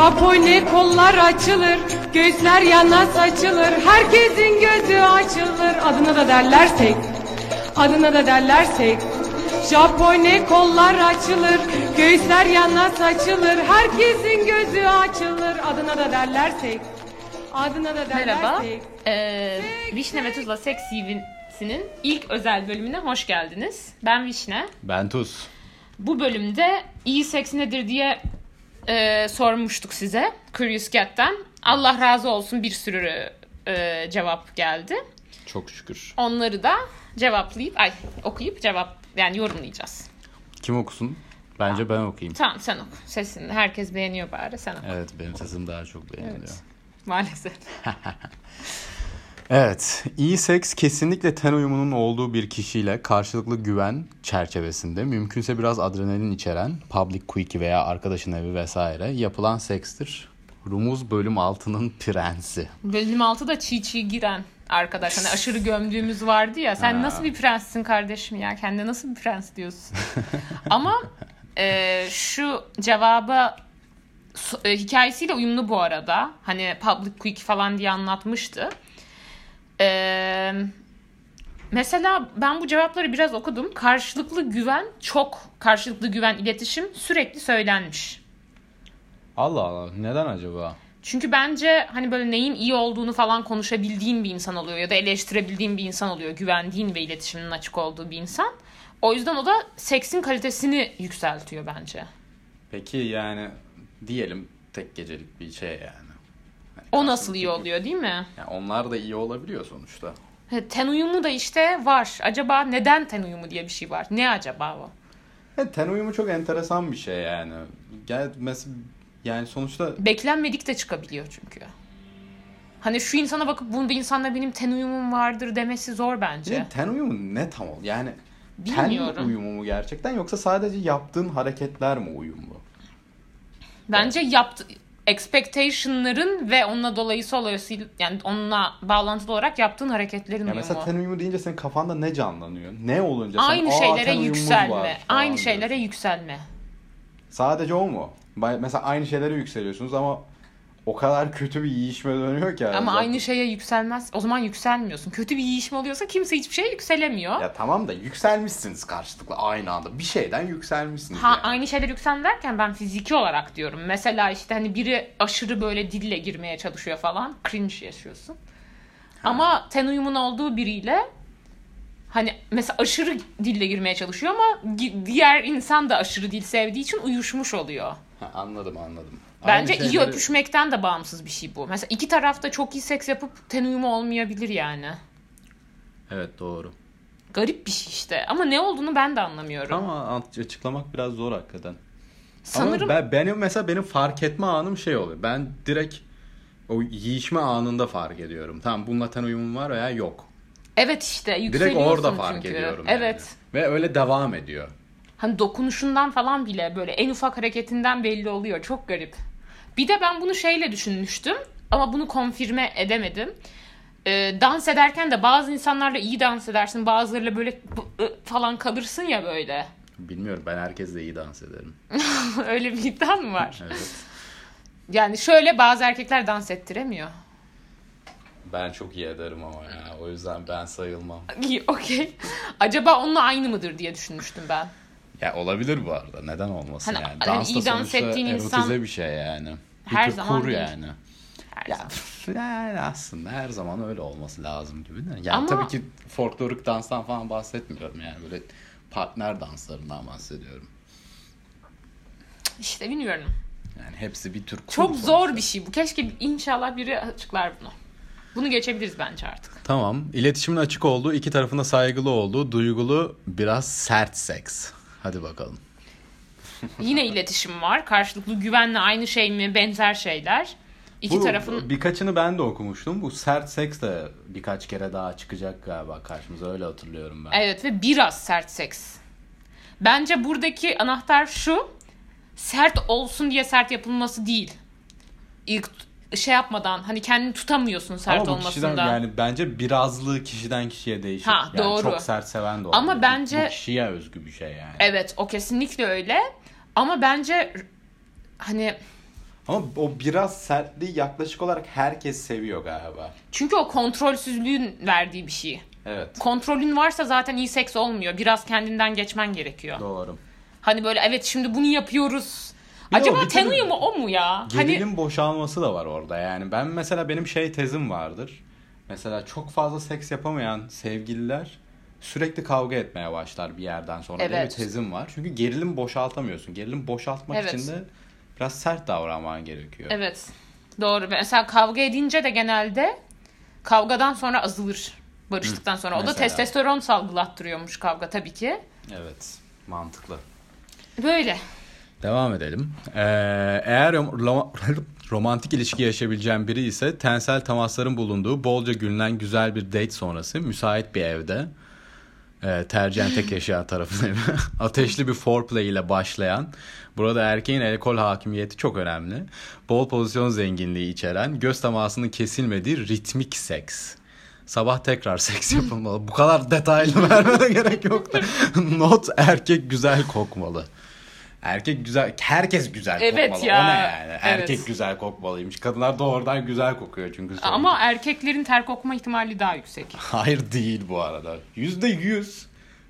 Japone kollar açılır, göğüsler yana saçılır, herkesin gözü açılır. Adına da derler seks, adına da derler seks. Japone kollar açılır, göğüsler yana saçılır, herkesin gözü açılır. Adına da derler seks, adına da derler Merhaba. Ee, Vişne ve Tuzla Seks CV'sinin ilk özel bölümüne hoş geldiniz. Ben Vişne. Ben Tuz. Bu bölümde iyi seks nedir diye e, sormuştuk size Curious Cat'ten. Allah razı olsun bir sürü e, cevap geldi. Çok şükür. Onları da cevaplayıp, ay okuyup cevap yani yorumlayacağız. Kim okusun? Bence ben okuyayım. Tamam sen oku. Sesini herkes beğeniyor bari sen oku. Evet benim sesim daha çok beğeniliyor. Evet. Evet. İyi seks kesinlikle ten uyumunun olduğu bir kişiyle karşılıklı güven çerçevesinde mümkünse biraz adrenalin içeren public quickie veya arkadaşın evi vesaire yapılan sekstir. Rumuz bölüm 6'nın prensi. Bölüm 6'da çiğ çiğ giren arkadaş. Hani aşırı gömdüğümüz vardı ya. Sen Ha. nasıl bir prenssin kardeşim ya? Kendine nasıl bir prens diyorsun? Ama e, şu cevaba e, hikayesiyle uyumlu bu arada. Hani public quick falan diye anlatmıştı. Mesela ben bu cevapları biraz okudum. Karşılıklı güven çok karşılıklı güven iletişim sürekli söylenmiş. Allah Allah neden acaba? Çünkü bence hani böyle neyin iyi olduğunu falan konuşabildiğin bir insan oluyor ya da eleştirebildiğin bir insan oluyor. Güvendiğin ve iletişiminin açık olduğu bir insan. O yüzden o da seksin kalitesini yükseltiyor bence. Peki yani diyelim tek gecelik bir şey yani. O nasıl iyi oluyor değil mi? Yani onlar da iyi olabiliyor sonuçta. He, Ten uyumu da işte var. Acaba neden ten uyumu diye bir şey var? Ne acaba o? Evet, ten uyumu çok enteresan bir şey yani. Gel mesela yani sonuçta Beklenmedik de çıkabiliyor çünkü. Hani şu insana bakıp bu insanla benim ten uyumum vardır demesi zor bence. ne, ten uyumu ne tam ol? Yani Bilmiyorum. ten uyumu mu gerçekten yoksa sadece yaptığın hareketler mi uyumlu? Bence yaptı expectation'ların ve onunla dolayısıyla yani onunla bağlantılı olarak yaptığın hareketlerin Ya mesela ten uyumu deyince senin kafanda ne canlanıyor? Ne olunca sen aynı "Aa, şeylere yükselme. var" falan Aynı şeylere diyorsun. yükselme. Sadece o mu? Mesela aynı şeylere yükseliyorsunuz ama o kadar kötü bir yiyişme dönüyor ki. Ama aynı şeye yükselmez. O zaman yükselmiyorsun. Kötü bir yiyişme oluyorsa kimse hiçbir şeye yükselemiyor. Ya tamam da yükselmişsiniz karşılıklı aynı anda. Bir şeyden yükselmişsiniz. Ha yani. aynı şeyler yüksel derken ben fiziki olarak diyorum. Mesela işte hani biri aşırı böyle dille girmeye çalışıyor falan. Cringe yaşıyorsun. Ama ten uyumun olduğu biriyle hani mesela aşırı dille girmeye çalışıyor ama diğer insan da aşırı dil sevdiği için uyuşmuş oluyor. Ha, anladım anladım. Bence Aynı iyi şeyleri- öpüşmekten de bağımsız bir şey bu. Mesela iki tarafta çok iyi seks yapıp ten uyumu olmayabilir yani. Evet doğru. Garip bir şey işte. Ama ne olduğunu ben de anlamıyorum. Ama açıklamak biraz zor hakikaten. Sanırım Ama ben, benim mesela benim fark etme anım şey oluyor. Ben direkt o yiyişme anında fark ediyorum. Tamam bununla ten uyumum var veya yok. evet işte Direkt orada fark çünkü. ediyorum. yani. Evet. Ve öyle devam ediyor. Hani dokunuşundan falan bile böyle en ufak hareketinden belli oluyor. Çok garip. Bir de ben bunu şeyle düşünmüştüm ama bunu konfirme edemedim. Ee, dans ederken de bazı insanlarla iyi dans edersin. Bazılarıyla böyle falan kalırsın ya böyle. Bilmiyorum ben herkesle iyi dans ederim. Öyle bir iddian mı var? Evet. Yani şöyle bazı erkekler dans ettiremiyor. Ben çok iyi ederim ama ya. O yüzden ben sayılmam. İyi okey. Acaba onunla aynı mıdır diye düşünmüştüm ben. Ya olabilir bu arada. Neden olmasın Hani- yani. hani Dans da iyi dans sonuçta ettiğin erotize insan- bir şey yani. Her zaman kur değil. yani. Her Ya, zaman. yani aslında her zaman öyle olması lazım gibi de. Yani Ama- tabii ki folklorik danstan falan bahsetmiyorum yani böyle partner danslarından bahsediyorum. İşte bilmiyorum. Yani hepsi bir tür kur Çok sonuçta. zor bir şey bu. Keşke inşallah biri açıklar bunu. Bunu geçebiliriz bence artık. Tamam. İletişimin açık olduğu, iki tarafında saygılı olduğu, duygulu, biraz sert seks. Hadi bakalım. Yine iletişim var. Karşılıklı güvenle aynı şey mi? Benzer şeyler. İki Bu tarafın birkaçını ben de okumuştum. Bu sert seks de birkaç kere daha çıkacak galiba karşımıza öyle hatırlıyorum ben. evet ve biraz sert seks. Bence buradaki anahtar şu. Sert olsun diye sert yapılması değil. İlk şey yapmadan hani kendini tutamıyorsun sert Ama bu kişiden olmasından. yani bence birazlığı kişiden kişiye değişir. Ha, yani doğru. Çok sert seven de olur. Ama bence- bu kişiye özgü bir şey yani. Evet o kesinlikle öyle. Ama bence hani Ama o biraz sertliği yaklaşık olarak herkes seviyor galiba. Çünkü o kontrolsüzlüğün verdiği bir şey. Evet. Kontrolün varsa zaten iyi seks olmuyor. Biraz kendinden geçmen gerekiyor. Doğru. Hani böyle evet şimdi bunu yapıyoruz. Bir o Acaba ten türlü uyumu o mu ya? Gerilim Hani boşalması da var orada yani. Ben mesela benim şey tezim vardır. Mesela çok fazla seks yapamayan sevgililer sürekli kavga etmeye başlar bir yerden sonra diye bir Evet. tezim var. Çünkü gerilim boşaltamıyorsun. Gerilim boşaltmak Evet. için de biraz sert davranman gerekiyor. evet. Doğru. Mesela kavga edince de genelde kavgadan sonra azalır. Barıştıktan sonra. O da mesela. testosteron salgılattırıyormuş kavga tabii ki. Evet. Mantıklı. Böyle. Devam edelim. Ee, eğer rom- rom- romantik ilişki yaşayabileceğin biri ise tensel temasların bulunduğu bolca gülünen güzel bir date sonrası müsait bir evde e, tercihen tek yaşayan tarafın ateşli bir foreplay ile başlayan burada erkeğin alkol hakimiyeti çok önemli. Bol pozisyon zenginliği içeren göz temasının kesilmediği ritmik seks. Sabah tekrar seks yapılmalı. Bu kadar detaylı vermene gerek yok da. Not erkek güzel kokmalı. Erkek güzel, herkes güzel Evet kokmalı. ya, O ne yani? Erkek evet. güzel kokmalıymış. Kadınlar doğrudan güzel kokuyor çünkü. Ama erkeklerin ter kokma ihtimali daha yüksek. Hayır değil bu arada. Yüzde yüz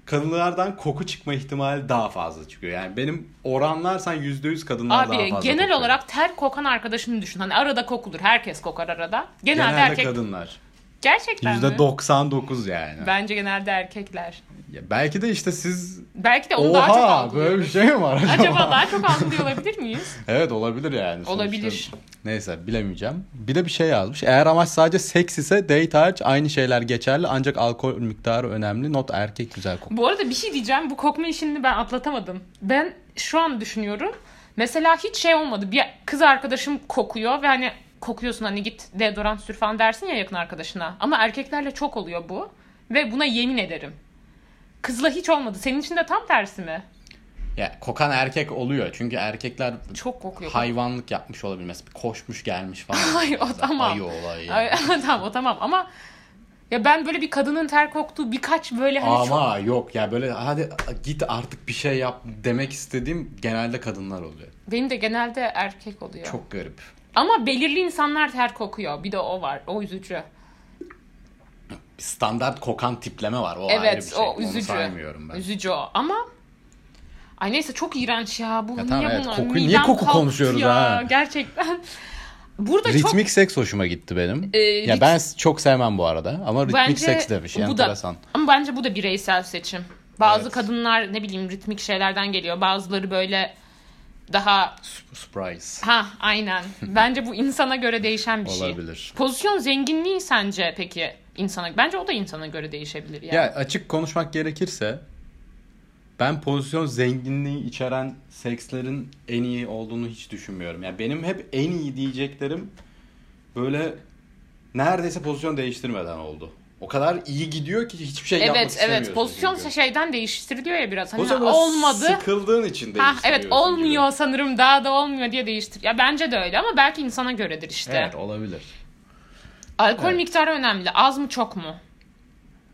kadınlardan koku çıkma ihtimali daha fazla çıkıyor. Yani benim oranlarsan yüzde yüz kadınlar daha Abi fazla genel kokuyor. olarak ter kokan arkadaşını düşün. Hani arada kokulur. Herkes kokar arada. Genelde, genelde erkek. kadınlar. Gerçekten mi? Yüzde 99 yani. Bence genelde erkekler. Ya belki de işte siz Belki de onu daha çok Oha algılıyoruz. böyle bir şey mi var acaba? Acaba daha çok algılıyor olabilir miyiz? Evet olabilir yani. sonuçta. Olabilir. Neyse bilemeyeceğim. Bir de bir şey yazmış. Eğer amaç sadece seks ise date hariç aynı şeyler geçerli ancak alkol miktarı önemli. Not erkek güzel kokuyor. Bu arada bir şey diyeceğim. Bu kokma işini ben atlatamadım. Ben şu an düşünüyorum. Mesela hiç şey olmadı. Bir kız arkadaşım kokuyor ve hani kokuyorsun hani git deodorant sür falan dersin ya yakın arkadaşına. Ama erkeklerle çok oluyor bu. Ve buna yemin ederim. Kızla hiç olmadı. Senin için de tam tersi mi? Ya kokan erkek oluyor. Çünkü erkekler Çok kokuyor. hayvanlık yapmış olabilir. Mesela koşmuş gelmiş falan. Hayır, o tamam. Ayı olayı. Ay, tamam o tamam ama ya ben böyle bir kadının ter koktuğu birkaç böyle hani çok Ama yok ya böyle hadi git artık bir şey yap demek istediğim genelde kadınlar oluyor. benim de genelde erkek oluyor. Çok garip. Ama belirli insanlar ter kokuyor. Bir de o var. O üzücü. Bir standart kokan tipleme var. O ayrı bir evet, şey. o Onu üzücü. saymıyorum ben. Üzücü o. Ama Ay neyse çok iğrenç ya. Bu Ya niye tamam, evet, bunlar? koku- Midem niye koku kalktı konuşuyoruz ya. ha? Gerçekten. Burada Ritmik seks hoşuma gitti benim. Ee, ya rit- ben çok sevmem bu arada ama çok ritmik bence seks demiş. bu da Enteresan. ama bence bu da bireysel seçim. Bazı Evet. kadınlar ne bileyim ritmik şeylerden geliyor. Bazıları böyle daha Surprise. ha aynen. Bence bu insana göre değişen bir şey. Olabilir. Pozisyon zenginliği sence peki insana bence o da insana göre değişebilir yani. Ya açık konuşmak gerekirse ben pozisyon zenginliği içeren sekslerin en iyi olduğunu hiç düşünmüyorum. Yani benim hep en iyi diyeceklerim böyle neredeyse pozisyon değiştirmeden oldu. O kadar iyi gidiyor ki hiçbir şey yapmak Evet evet pozisyon çünkü. şeyden değiştiriliyor ya biraz. Hani biraz olmadı. Sıkıldığın için Ha evet gibi. olmuyor sanırım daha da olmuyor diye değiştir. Ya bence de öyle ama belki insana göredir işte. Evet olabilir. Alkol Evet. miktarı önemli. Az mı çok mu?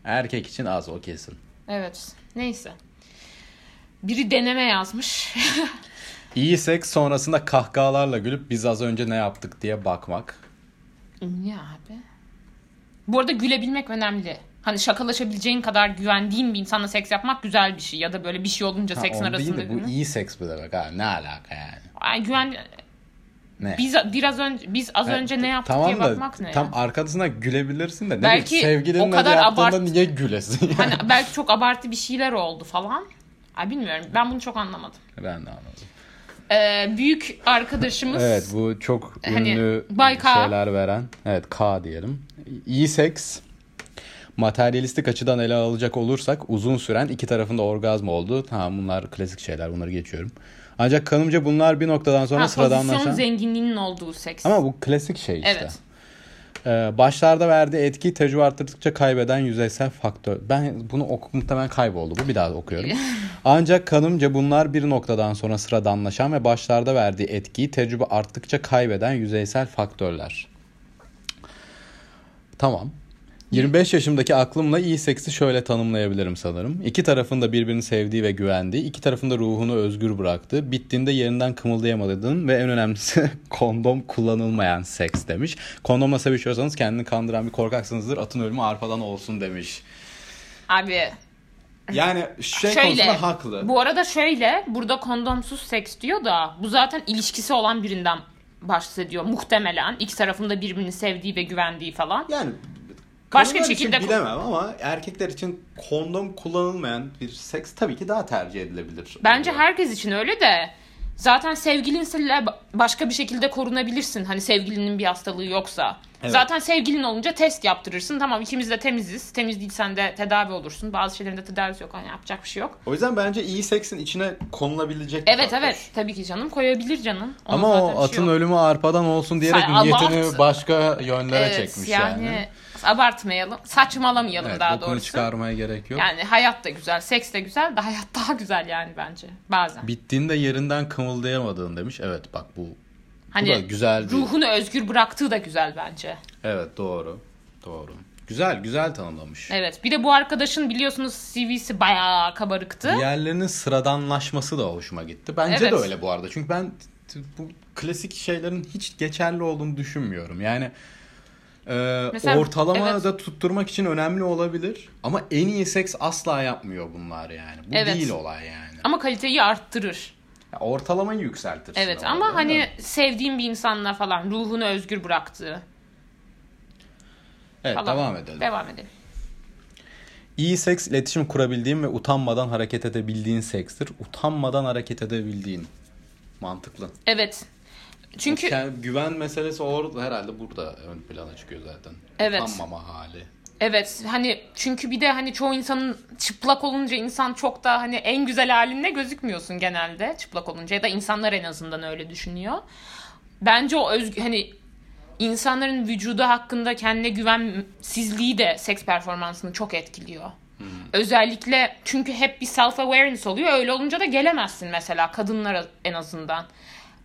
Erkek için az o kesin. Evet. Neyse. Biri deneme yazmış. İyi seks sonrasında kahkahalarla gülüp biz az önce ne yaptık diye bakmak. Niye abi? Bu arada gülebilmek önemli. Hani şakalaşabileceğin kadar güvendiğin bir insanla seks yapmak güzel bir şey. Ya da böyle bir şey olunca Ha, seksin onu değil arasında. de bu iyi seks mi demek ha? Ne alaka yani? Ay güven Ne? biz biraz önce biz az önce ne yaptık tamam diye da, bakmak ne? Tam ya? arkasına gülebilirsin de. Ne Belki bileyim, sevgilinle o kadar abart- niye gülesin? Hani belki çok abartı bir şeyler oldu falan. Ay bilmiyorum. Ben bunu çok anlamadım. ben de anladım. Ee, büyük arkadaşımız Evet bu çok Hani, ünlü Bay K. şeyler veren. Evet K diyelim. İyi seks materyalistik açıdan ele alacak olursak uzun süren iki tarafında orgazm oldu. Tamam bunlar klasik şeyler bunları geçiyorum. Ancak kanımca bunlar bir noktadan sonra ha, pozisyon sıradanlaşan... zenginliğinin olduğu seks. Ama bu klasik şey işte. Evet. Ee, başlarda verdiği etki tecrübe arttırdıkça kaybeden yüzeysel faktör. Ben bunu oku muhtemelen kayboldu. Bu bir daha okuyorum. Ancak kanımca bunlar bir noktadan sonra sıradanlaşan ve başlarda verdiği etkiyi tecrübe arttıkça kaybeden yüzeysel faktörler. Tamam. 25 yaşımdaki aklımla iyi seksi şöyle tanımlayabilirim sanırım. İki tarafın da birbirini sevdiği ve güvendiği, iki tarafın da ruhunu özgür bıraktığı, bittiğinde yerinden kımıldayamadığın ve en önemlisi kondom kullanılmayan seks demiş. Kondomla sevişiyorsanız kendini kandıran bir korkaksınızdır, atın ölümü arpadan olsun demiş. Abi Yani şey şöyle. konusunda haklı. Bu arada şöyle burada kondomsuz seks diyor da bu zaten ilişkisi olan birinden bahsediyor muhtemelen. İki tarafında birbirini sevdiği ve güvendiği falan. Yani Başka kadınlar şekilde- için bilemem ama erkekler için kondom kullanılmayan bir seks tabii ki daha tercih edilebilir. Bence herkes için öyle de zaten sevgilinle başka bir şekilde korunabilirsin. Hani sevgilinin bir hastalığı yoksa. Evet. Zaten sevgilin olunca test yaptırırsın. Tamam ikimiz de temiziz. Temiz değilsen de tedavi olursun. Bazı şeylerin de tedavisi yok. Hani yapacak bir şey yok. O yüzden bence iyi seksin içine konulabilecek bir Evet faktör. evet tabii ki canım koyabilir canım. Ona Ama o şey atın yok. ölümü arpadan olsun diyerek Say- niyetini başka yönlere Evet, çekmiş yani. yani. Abartmayalım. Saçmalamayalım Evet, daha doğrusu. çıkarmaya gerek yok. Yani hayat da güzel, seks de güzel de hayat daha güzel yani bence bazen. Bittiğinde yerinden kımıldayamadığın demiş. Evet bak bu Hani da güzel bir- ruhunu özgür bıraktığı da güzel bence. evet doğru. Doğru. Güzel güzel tanımlamış. Evet. Bir de bu arkadaşın biliyorsunuz CV'si bayağı kabarıktı. Diğerlerinin sıradanlaşması da hoşuma gitti. Bence Evet. de öyle bu arada. Çünkü ben bu klasik şeylerin hiç geçerli olduğunu düşünmüyorum. Yani e, Mesela- ortalama evet. da tutturmak için önemli olabilir. Ama en iyi seks asla yapmıyor bunlar yani. Bu Evet. değil olay yani. Ama kaliteyi arttırır. Ya ortalamayı yükseltirsin. Evet orada ama da. hani sevdiğim bir insanla falan ruhunu özgür bıraktığı Evet falan. devam edelim. Devam edelim. İyi seks iletişim kurabildiğin ve utanmadan hareket edebildiğin sekstir. Utanmadan hareket edebildiğin. Mantıklı. Evet. Çünkü Yani güven meselesi orada herhalde burada ön plana çıkıyor zaten. Evet. Utanmama hali. evet hani çünkü bir de hani çoğu insanın çıplak olunca insan çok da hani en güzel halinde gözükmüyorsun genelde çıplak olunca ya da insanlar en azından öyle düşünüyor. Bence o özgü hani insanların vücudu hakkında kendine güvensizliği de seks performansını çok etkiliyor. Özellikle çünkü hep bir self awareness oluyor. Öyle olunca da gelemezsin mesela kadınlara en azından.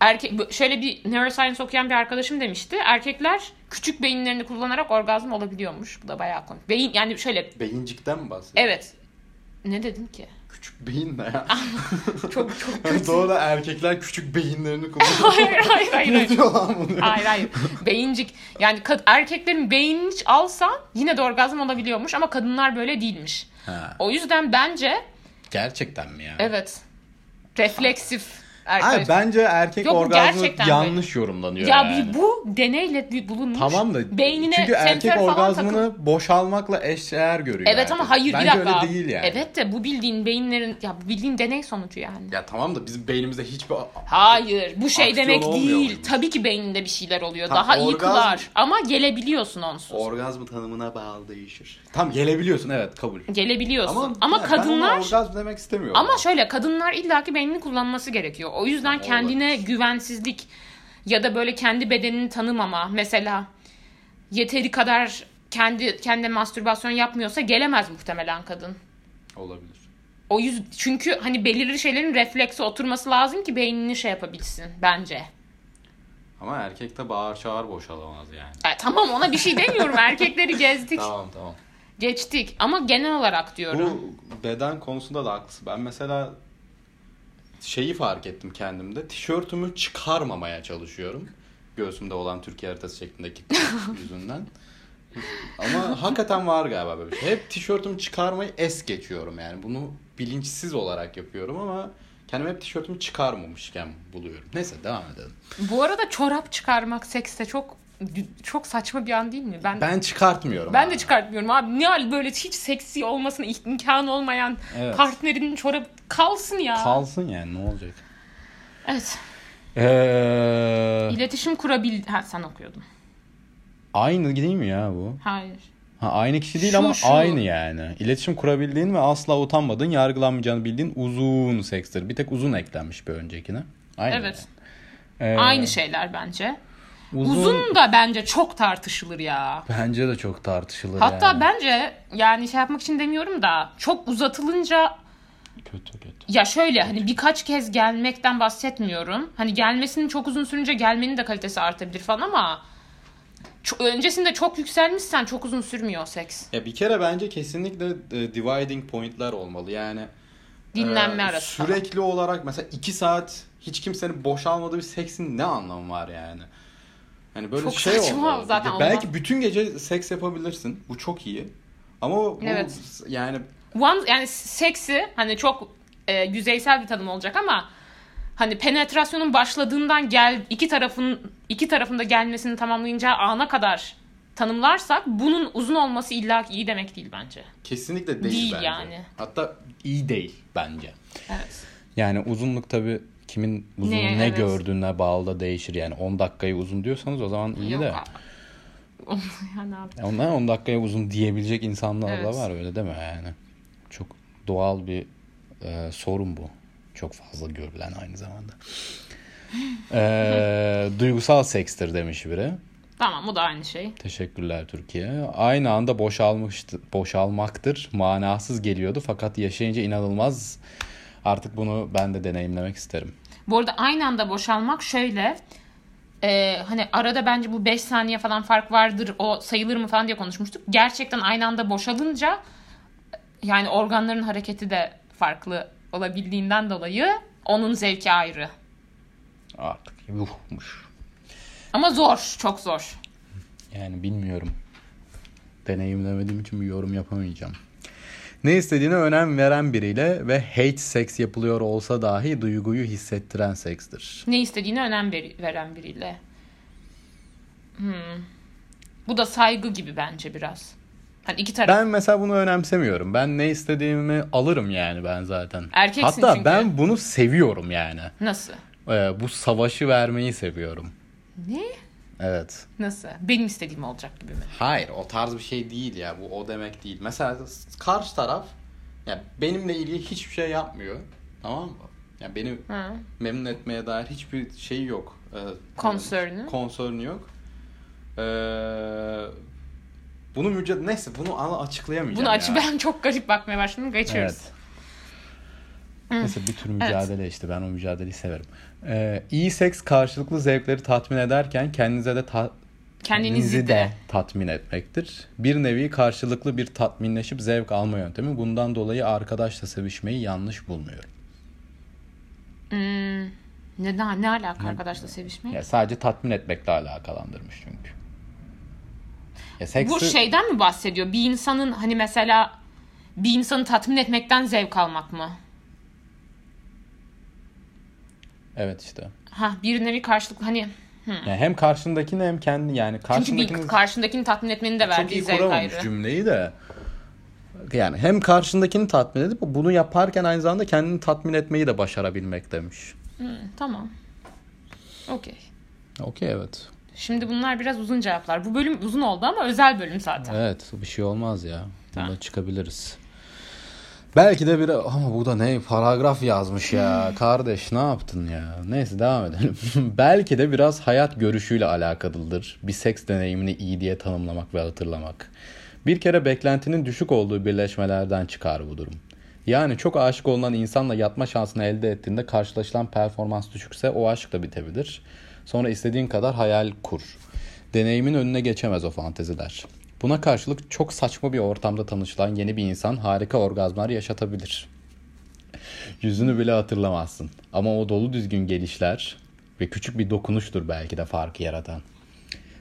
Erkek şöyle bir neuroscience okuyan bir arkadaşım demişti. Erkekler küçük beyinlerini kullanarak orgazm olabiliyormuş. Bu da bayağı komik. Beyin yani şöyle Beyincikten mi bahsediyorsun? evet. Ne dedim ki? Küçük beyin ne ya? Çok çok Hani Doğru erkekler küçük beyinlerini kullanıyor. hayır hayır hayır. ne hayır. diyor lan bunu? Hayır hayır. Beyincik. Yani erkeklerin beynini alsan yine de orgazm olabiliyormuş ama kadınlar böyle değilmiş. Ha, O yüzden bence gerçekten mi ya? evet refleksif Hayır, arkadaş. bence erkek Yok, bu orgazmı gerçekten yanlış yorumlanıyor ya yani. bir bu deneyle bulunmuş. Tamam da beynine çünkü erkek sensör falan orgazmını takıl- boşalmakla eşdeğer görüyor. Evet ama herkes. hayır Bence bir dakika. öyle değil yani. Evet de bu bildiğin beyinlerin ya bu bildiğin deney sonucu yani. Ya tamam da bizim beynimizde hiçbir Hayır bu şey Aksiyon demek olmuyor değil. muymuş? Tabii ki beyninde bir şeyler oluyor. Tamam, Daha iyi orgazm- kılar. Ama gelebiliyorsun onsuz. orgazmı tanımına bağlı değişir. Tam gelebiliyorsun evet kabul. Gelebiliyorsun. Ama, ya ben kadınlar ona orgazm demek istemiyorum. Ama şöyle kadınlar illaki beynini kullanması gerekiyor. O yüzden kendine olabilir. güvensizlik ya da böyle kendi bedenini tanımama mesela yeteri kadar kendi kendine mastürbasyon yapmıyorsa gelemez muhtemelen kadın. olabilir. O yüz çünkü hani belirli şeylerin refleksi oturması lazım ki beynini şey yapabilsin bence. Ama erkekte bağır çağır boşalamaz yani. E, tamam ona bir şey demiyorum. Erkekleri gezdik, Tamam tamam. geçtik ama genel olarak diyorum. Bu beden konusunda da haklısın. Ben mesela şeyi fark ettim kendimde. Tişörtümü çıkarmamaya çalışıyorum. Göğsümde olan Türkiye haritası şeklindeki yüzünden. Ama hakikaten var galiba böyle bir şey. Hep tişörtümü çıkarmayı es geçiyorum yani. Bunu bilinçsiz olarak yapıyorum ama kendimi hep tişörtümü çıkarmamışken buluyorum. Neyse devam edelim. Bu arada çorap çıkarmak sekste çok çok saçma bir an değil mi? Ben Ben çıkartmıyorum. Ben abi. de çıkartmıyorum abi. Ne böyle hiç seksi olmasına imkanı olmayan Evet. partnerinin çorabı kalsın ya. Kalsın yani ne olacak? evet. Ee, İletişim kurabil... Ha sen okuyordun. aynı değil mi ya bu? Hayır. Ha, aynı kişi değil Şu, ama şu. aynı yani. İletişim kurabildiğin ve asla utanmadığın, yargılanmayacağını bildiğin uzun sekstir. Bir tek uzun eklenmiş bir öncekine. Aynı. Evet. yani. Ee, Aynı şeyler bence. Uzun, Uzun da bence çok tartışılır ya. bence de çok tartışılır Hatta yani. bence yani şey yapmak için demiyorum da çok uzatılınca Kötü kötü. ya şöyle hani birkaç kez gelmekten bahsetmiyorum. Hani gelmesinin çok uzun sürünce gelmenin de kalitesi artabilir falan ama ço- öncesinde çok yükselmişsen çok uzun sürmüyor seks. Ya bir kere bence kesinlikle e, dividing point'ler olmalı. Yani Dinlenme e, arası falan. Sürekli olarak mesela iki saat hiç kimsenin boşalmadığı bir seksin ne anlamı var yani? Hani böyle Çok şey saçma olmalı. zaten belki olmaz. bütün gece seks yapabilirsin. Bu çok iyi. Ama bu Evet. yani One, yani seksi hani çok e, yüzeysel bir tanım olacak ama hani penetrasyonun başladığından gel iki tarafın iki tarafında gelmesini tamamlayacağı ana kadar tanımlarsak bunun uzun olması illa iyi demek değil bence. kesinlikle değil, Değil bence. yani. Hatta iyi değil bence. Evet. Yani uzunluk tabi kimin uzun Ne, ne, evet. gördüğüne bağlı da değişir. Yani 10 dakikayı uzun diyorsanız o zaman iyi Yok, de. yani abi. Onlar 10 dakikaya uzun diyebilecek insanlar da Evet. var öyle deme yani. Çok doğal bir e, sorun bu. Çok fazla görülen aynı zamanda. E, duygusal sekstir demiş biri. Tamam bu da aynı şey. Teşekkürler Türkiye. Aynı anda boşalmıştı, boşalmaktır. Manasız geliyordu fakat yaşayınca inanılmaz. Artık bunu ben de deneyimlemek isterim. Bu arada aynı anda boşalmak şöyle e, hani arada bence bu 5 saniye falan fark vardır o sayılır mı falan diye konuşmuştuk. Gerçekten aynı anda boşalınca yani organların hareketi de farklı olabildiğinden dolayı onun zevki ayrı. Artık yuhmuş. Ama zor, çok zor. Yani bilmiyorum. Deneyimlemediğim için bir yorum yapamayacağım. Ne istediğine önem veren biriyle ve hate seks yapılıyor olsa dahi duyguyu hissettiren sekstir. Ne istediğine önem veri- veren biriyle. Hmm. Bu da saygı gibi bence biraz. Hani iki taraf Ben mesela bunu önemsemiyorum. Ben ne istediğimi alırım yani ben zaten. Erkeksin Hatta çünkü. ben bunu seviyorum yani. nasıl? Ee, bu savaşı vermeyi seviyorum. Ne? Evet. Nasıl? Benim istediğim olacak gibi mi? Hayır o tarz bir şey değil ya. Bu o demek değil. Mesela karşı taraf yani benimle ilgili hiçbir şey yapmıyor. Tamam mı? Yani beni Ha. memnun etmeye dair hiçbir şey yok. Ee, Concern'ü? Concern'ü yok. Ee, bunu mücadele neyse bunu açıklayamayacağım Bunu ya. ben çok garip bakmaya başladım. Geçiyoruz. Evet. Neyse bir tür mücadele işte ben o mücadeleyi severim. Ee, iyi seks karşılıklı zevkleri tatmin ederken kendinize de ta- Kendinizi de. tatmin etmektir. Bir nevi karşılıklı bir tatminleşip zevk alma yöntemi. Bundan dolayı arkadaşla sevişmeyi yanlış bulmuyorum. Hmm, neden? Ne alaka arkadaşla sevişmek? Ya sadece tatmin etmekle alakalandırmış çünkü. Ya seksi... Bu şeyden mi bahsediyor? Bir insanın hani mesela bir insanı tatmin etmekten zevk almak mı? Evet işte. Ha bir nevi karşılıklı hani Yani hem karşındakini hem kendi yani çünkü karşındakini bir karşındakini tatmin etmenin de çok verdiği iyi zevk ayrı. cümleyi de. Yani hem karşındakini tatmin edip bunu yaparken aynı zamanda kendini tatmin etmeyi de başarabilmek demiş. Hmm, tamam. Okey. Okey evet. Şimdi bunlar biraz uzun cevaplar. Bu bölüm uzun oldu ama özel bölüm zaten. Evet bir şey olmaz ya. Bunda Tamam. çıkabiliriz. Belki de bir ama bu da ne paragraf yazmış ya. Kardeş ne yaptın ya? Neyse devam edelim. Belki de biraz hayat görüşüyle alakalıdır. Bir seks deneyimini iyi diye tanımlamak ve hatırlamak. Bir kere beklentinin düşük olduğu birleşmelerden çıkar bu durum. Yani çok aşık olunan insanla yatma şansını elde ettiğinde karşılaşılan performans düşükse o aşk da bitebilir. Sonra istediğin kadar hayal kur. Deneyimin önüne geçemez o fanteziler. Buna karşılık çok saçma bir ortamda tanışılan yeni bir insan harika orgazmlar yaşatabilir. Yüzünü bile hatırlamazsın. Ama o dolu düzgün gelişler ve küçük bir dokunuştur belki de farkı yaratan.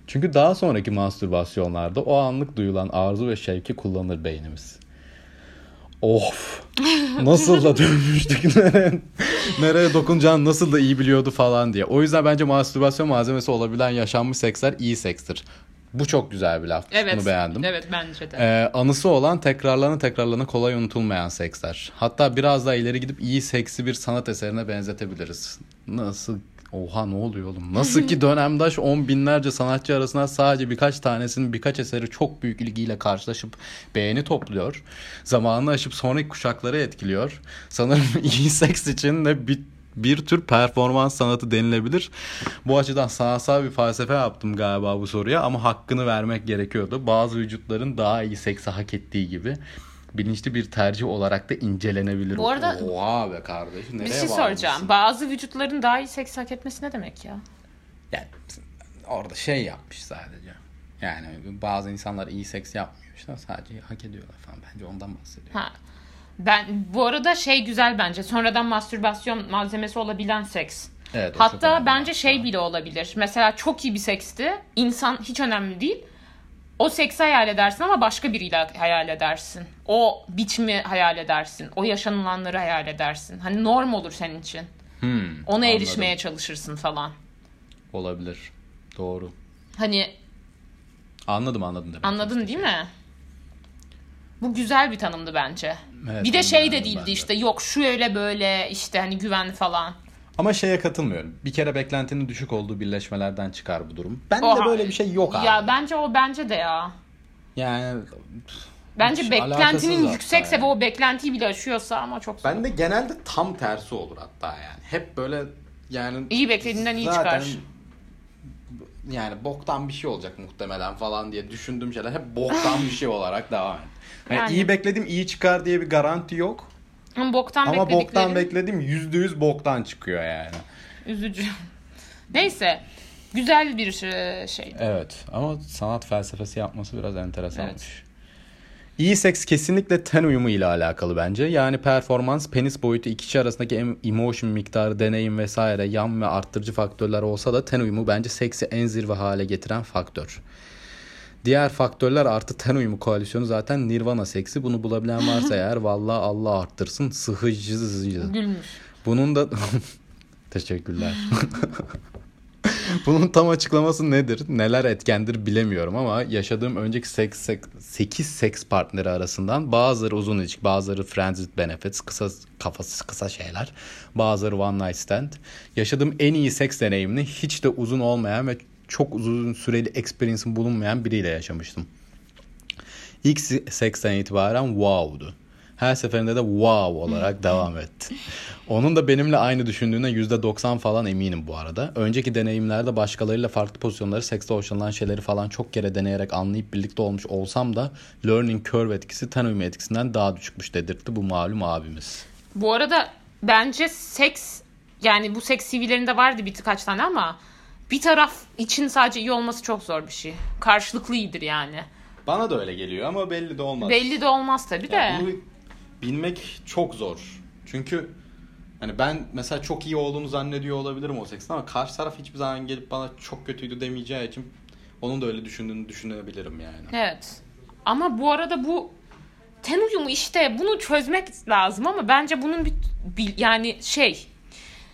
Çünkü daha sonraki mastürbasyonlarda o anlık duyulan arzu ve şevki kullanır beynimiz. Of. Nasıl da dönmüştük nereye, nereye dokunacağını nasıl da iyi biliyordu falan diye. O yüzden bence mastürbasyon malzemesi olabilen yaşanmış seksler iyi sekstir. Bu çok güzel bir laf. Evet. Bunu beğendim. Evet bence de. Ee, anısı olan tekrarlarına tekrarlarına kolay unutulmayan seksler. Hatta biraz daha ileri gidip iyi seksi bir sanat eserine benzetebiliriz. Nasıl Oha ne oluyor oğlum? Nasıl ki dönemdaş on binlerce sanatçı arasından sadece birkaç tanesinin birkaç eseri çok büyük ilgiyle karşılaşıp beğeni topluyor. Zamanını aşıp sonraki kuşakları etkiliyor. Sanırım iyi seks için de bir bir tür performans sanatı denilebilir. Bu açıdan sanatsal bir felsefe yaptım galiba bu soruya ama hakkını vermek gerekiyordu. Bazı vücutların daha iyi seksi hak ettiği gibi bilinçli bir tercih olarak da incelenebilir. Bu arada- Oha be kardeş nereye bir şey varmışsın? soracağım. Bazı vücutların daha iyi seks hak etmesi ne demek ya? Yani orada şey yapmış sadece. Yani bazı insanlar iyi seks yapmıyor işte sadece hak ediyorlar falan. Bence ondan bahsediyor. Ha. Ben bu arada şey güzel bence. Sonradan mastürbasyon malzemesi olabilen seks. Evet, Hatta bence şey bile olabilir. Mesela çok iyi bir seksti. İnsan hiç önemli değil. O seksi hayal edersin ama başka biriyle hayal edersin. O biçimi hayal edersin. O yaşanılanları hayal edersin. Hani norm olur senin için. Hmm, Ona anladım. erişmeye çalışırsın falan. Olabilir. Doğru. Hani Anladım anladım demek. anladın değil mi? Bu güzel bir tanımdı bence. Evet, bir de şey de değildi ben de. işte yok şu öyle böyle işte hani güven falan. Ama şeye katılmıyorum. Bir kere beklentinin düşük olduğu birleşmelerden çıkar bu durum. Bende Oha. böyle bir şey yok abi. Ya bence o bence de ya. Yani Bence beklentinin yüksekse hatta ve yani. o beklentiyi bile aşıyorsa ama çok zor. ben de genelde tam tersi olur hatta yani. Hep böyle yani İyi beklediğinden iyi zaten çıkar. Yani boktan bir şey olacak muhtemelen falan diye düşündüğüm şeyler hep boktan bir şey olarak devam et. Yani Yani. iyi bekledim iyi çıkar diye bir garanti yok. Ama boktan Ama boktan bekledim yüzde yüz boktan çıkıyor yani. üzücü. Neyse. Güzel bir e, şey. Evet ama sanat felsefesi yapması biraz enteresanmış. Evet. İyi seks kesinlikle ten uyumu ile alakalı bence. Yani performans, penis boyutu, iki kişi arasındaki em- emotion miktarı, deneyim vesaire yan ve arttırıcı faktörler olsa da ten uyumu bence seksi en zirve hale getiren faktör. Diğer faktörler artı ten uyumu koalisyonu zaten nirvana seksi. Bunu bulabilen varsa eğer vallahi Allah arttırsın. Sıhıcı Gülmüş. bunun da teşekkürler. Bunun tam açıklaması nedir? Neler etkendir bilemiyorum ama yaşadığım önceki seks, seks 8 seks partneri arasından bazıları uzun ilişki, bazıları friends with benefits, kısa kafası kısa şeyler, bazıları one night stand. Yaşadığım en iyi seks deneyimini hiç de uzun olmayan ve çok uzun süreli experience'ın bulunmayan biriyle yaşamıştım. İlk se- seksten itibaren wow'du. Her seferinde de wow olarak devam etti. Onun da benimle aynı düşündüğüne %90 falan eminim bu arada. Önceki deneyimlerde başkalarıyla farklı pozisyonları, sekste hoşlanılan şeyleri falan çok kere deneyerek anlayıp birlikte olmuş olsam da learning curve etkisi ten uyumu etkisinden daha düşükmüş dedirtti bu malum abimiz. Bu arada bence seks yani bu seks CV'lerinde vardı birkaç tane ama bir taraf için sadece iyi olması çok zor bir şey. Karşılıklı iyidir yani. Bana da öyle geliyor ama belli de olmaz. Belli de olmaz tabii de. Ya bunu bilmek çok zor. Çünkü hani ben mesela çok iyi olduğunu zannediyor olabilirim o seksin ama karşı taraf hiçbir zaman gelip bana çok kötüydü demeyeceği için onun da öyle düşündüğünü düşünebilirim yani. Evet. Ama bu arada bu ten uyumu işte bunu çözmek lazım ama bence bunun bir, bir- yani şey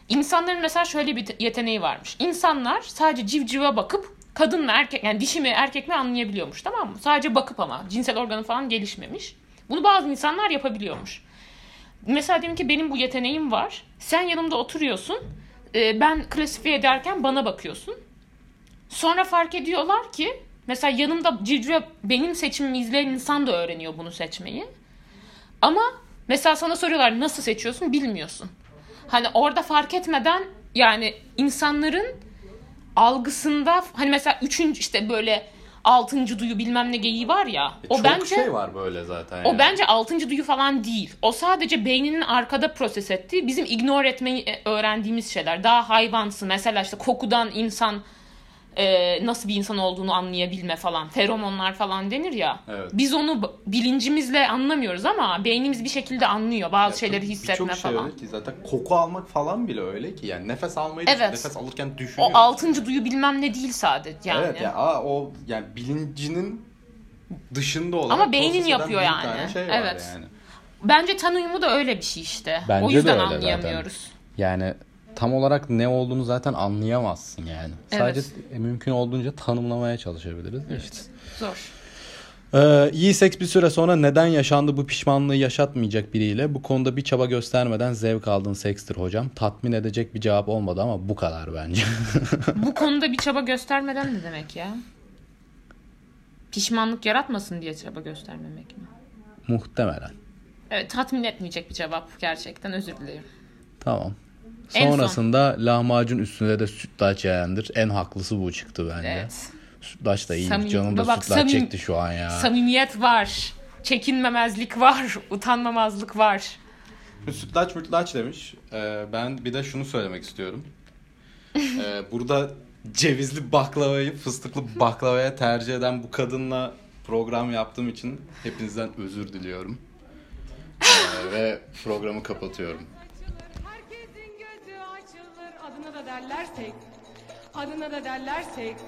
insanların mesela şöyle bir yeteneği varmış. İnsanlar sadece civcive bakıp kadın mı erkek yani dişi mi erkek mi anlayabiliyormuş tamam mı? Sadece bakıp ama cinsel organı falan gelişmemiş. Bunu bazı insanlar yapabiliyormuş. Mesela diyelim ki benim bu yeteneğim var. Sen yanımda oturuyorsun. Ee, Ben klasifiye ederken bana bakıyorsun. Sonra fark ediyorlar ki mesela yanımda civcive benim seçimimi izleyen insan da öğreniyor bunu seçmeyi. Ama mesela sana soruyorlar nasıl seçiyorsun bilmiyorsun. Hani orada fark etmeden yani insanların algısında hani mesela üçüncü işte böyle altıncı duyu bilmem ne geyiği var ya. O E, çok bence şey var böyle zaten. o yani. bence altıncı duyu falan değil. O sadece beyninin arkada proses ettiği, bizim ignore etmeyi e, öğrendiğimiz şeyler. Daha hayvansı. Mesela işte kokudan insan e, nasıl bir insan olduğunu anlayabilme falan. Feromonlar falan denir ya. Evet. Biz onu bilincimizle anlamıyoruz ama beynimiz bir şekilde anlıyor bazı Ya şeyleri hissetme Birçok şey falan. öyle ki zaten koku almak falan bile öyle ki yani nefes almayı Evet. nefes alırken O düşünüyorsun. altıncı duyu bilmem ne değil sadece yani. Evet ya aa, o yani bilincinin dışında olan Ama beynin yapıyor bir yani. tane şey var Evet. yani. Bence tan uyumu da öyle bir şey işte. Bence o de yüzden öyle zaten. anlayamıyoruz. Yani tam olarak ne olduğunu zaten anlayamazsın yani. Evet. Sadece mümkün olduğunca tanımlamaya çalışabiliriz işte. Zor. Ee, iyi seks bir süre sonra neden yaşandı bu pişmanlığı yaşatmayacak biriyle bu konuda bir çaba göstermeden zevk aldığın sekstir hocam. Tatmin edecek bir cevap olmadı ama bu kadar bence. Bu konuda bir çaba göstermeden ne demek ya? Pişmanlık yaratmasın diye çaba göstermemek mi? Muhtemelen. Evet tatmin etmeyecek bir cevap gerçekten özür dilerim. Tamam. En son. Sonrasında lahmacun üstünde de sütlaç yayandır. En haklısı bu çıktı bence. Evet. Sütlaç da iyi. Samimi- Canım da bak, sütlaç samimi- çekti şu an ya. Samimiyet var. Çekinmemezlik var. Utanmamazlık var. Sütlaç mütlaç demiş. Ee, ben bir de şunu söylemek istiyorum. Ee, burada cevizli baklavayı fıstıklı baklavaya tercih eden bu kadınla program yaptığım için hepinizden özür diliyorum. Ee, ve programı kapatıyorum. Adına da derler seks. Adına da derler seks.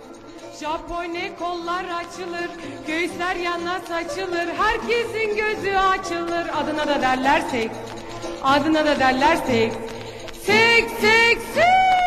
Japone kollar açılır, göğüsler yana saçılır. Herkesin gözü açılır adına da derler seks. Adına da derler seks. Seks, seks, seks.